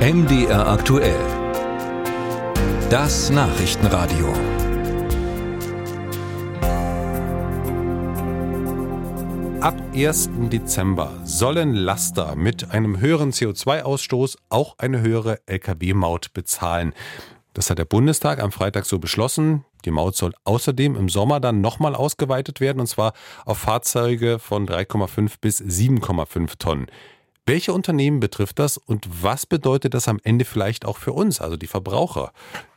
MDR aktuell. Das Nachrichtenradio. Ab 1. Dezember sollen Laster mit einem höheren CO2-Ausstoß auch eine höhere Lkw-Maut bezahlen. Das hat der Bundestag am Freitag so beschlossen. Die Maut soll außerdem im Sommer dann nochmal ausgeweitet werden, und zwar auf Fahrzeuge von 3,5 bis 7,5 Tonnen. Welche Unternehmen betrifft das und was bedeutet das am Ende vielleicht auch für uns, also die Verbraucher?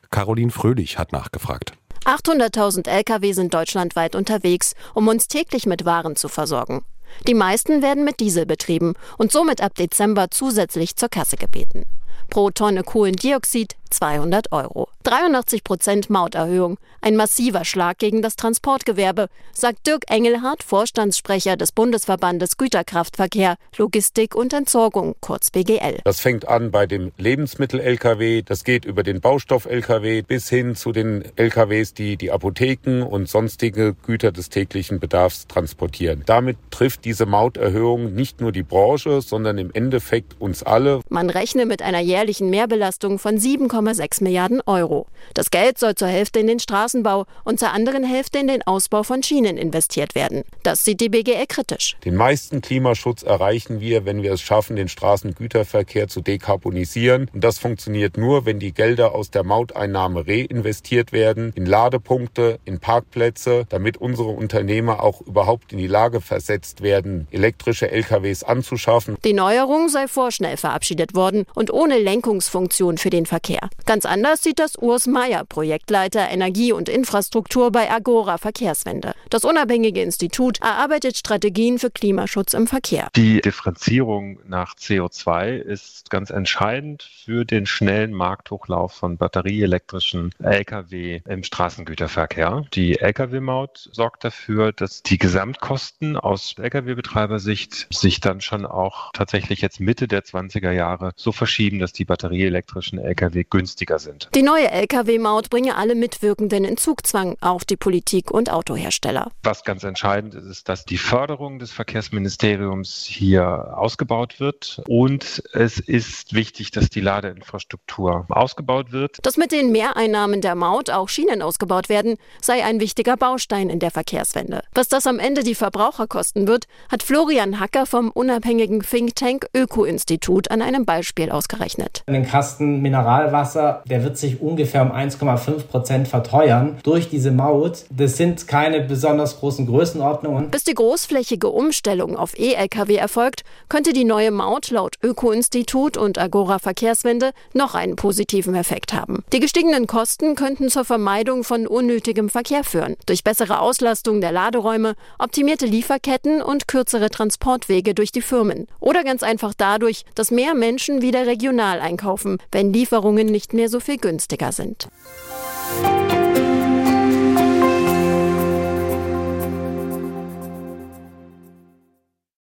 Caroline Fröhlich hat nachgefragt. 800.000 Lkw sind deutschlandweit unterwegs, um uns täglich mit Waren zu versorgen. Die meisten werden mit Diesel betrieben und somit ab Dezember zusätzlich zur Kasse gebeten. Pro Tonne Kohlendioxid 200 Euro. 83 Prozent Mauterhöhung. Ein massiver Schlag gegen das Transportgewerbe, sagt Dirk Engelhardt, Vorstandssprecher des Bundesverbandes Güterkraftverkehr, Logistik und Entsorgung, kurz BGL. Das fängt an bei dem Lebensmittel-Lkw, das geht über den Baustoff-Lkw bis hin zu den Lkws, die die Apotheken und sonstige Güter des täglichen Bedarfs transportieren. Damit trifft diese Mauterhöhung nicht nur die Branche, sondern im Endeffekt uns alle. Man rechne mit einer jährlichen Mehrbelastung von 7, 1,6 Milliarden Euro. Das Geld soll zur Hälfte in den Straßenbau und zur anderen Hälfte in den Ausbau von Schienen investiert werden. Das sieht die BGE kritisch. Den meisten Klimaschutz erreichen wir, wenn wir es schaffen, den Straßengüterverkehr zu dekarbonisieren. Und das funktioniert nur, wenn die Gelder aus der Mauteinnahme reinvestiert werden in Ladepunkte, in Parkplätze, damit unsere Unternehmer auch überhaupt in die Lage versetzt werden, elektrische LKWs anzuschaffen. Die Neuerung sei vorschnell verabschiedet worden und ohne Lenkungsfunktion für den Verkehr. Ganz anders sieht das Urs Meier, Projektleiter Energie und Infrastruktur bei Agora Verkehrswende. Das unabhängige Institut erarbeitet Strategien für Klimaschutz im Verkehr. Die Differenzierung nach CO2 ist ganz entscheidend für den schnellen Markthochlauf von batterieelektrischen Lkw im Straßengüterverkehr. Die Lkw-Maut sorgt dafür, dass die Gesamtkosten aus Lkw-Betreibersicht sich dann schon auch tatsächlich jetzt Mitte der 20er Jahre so verschieben, dass die batterieelektrischen Lkw günstiger sind. Die neue Lkw-Maut bringe alle Mitwirkenden in Zugzwang, auch die Politik und Autohersteller. Was ganz entscheidend ist, ist, dass die Förderung des Verkehrsministeriums hier ausgebaut wird und es ist wichtig, dass die Ladeinfrastruktur ausgebaut wird. Dass mit den Mehreinnahmen der Maut auch Schienen ausgebaut werden, sei ein wichtiger Baustein in der Verkehrswende. Was das am Ende die Verbraucher kosten wird, hat Florian Hacker vom unabhängigen Think Tank Öko-Institut an einem Beispiel ausgerechnet. Den Kasten Mineralwasser, der wird sich ungefähr um 1,5 Prozent verteuern durch diese Maut. Das sind keine besonders großen Größenordnungen. Bis die großflächige Umstellung auf E-Lkw erfolgt, könnte die neue Maut laut Öko-Institut und Agora Verkehrswende noch einen positiven Effekt haben. Die gestiegenen Kosten könnten zur Vermeidung von unnötigem Verkehr führen. Durch bessere Auslastung der Laderäume, optimierte Lieferketten und kürzere Transportwege durch die Firmen. Oder ganz einfach dadurch, dass mehr Menschen wieder regional einkaufen, wenn Lieferungen nicht mehr so viel günstiger sind.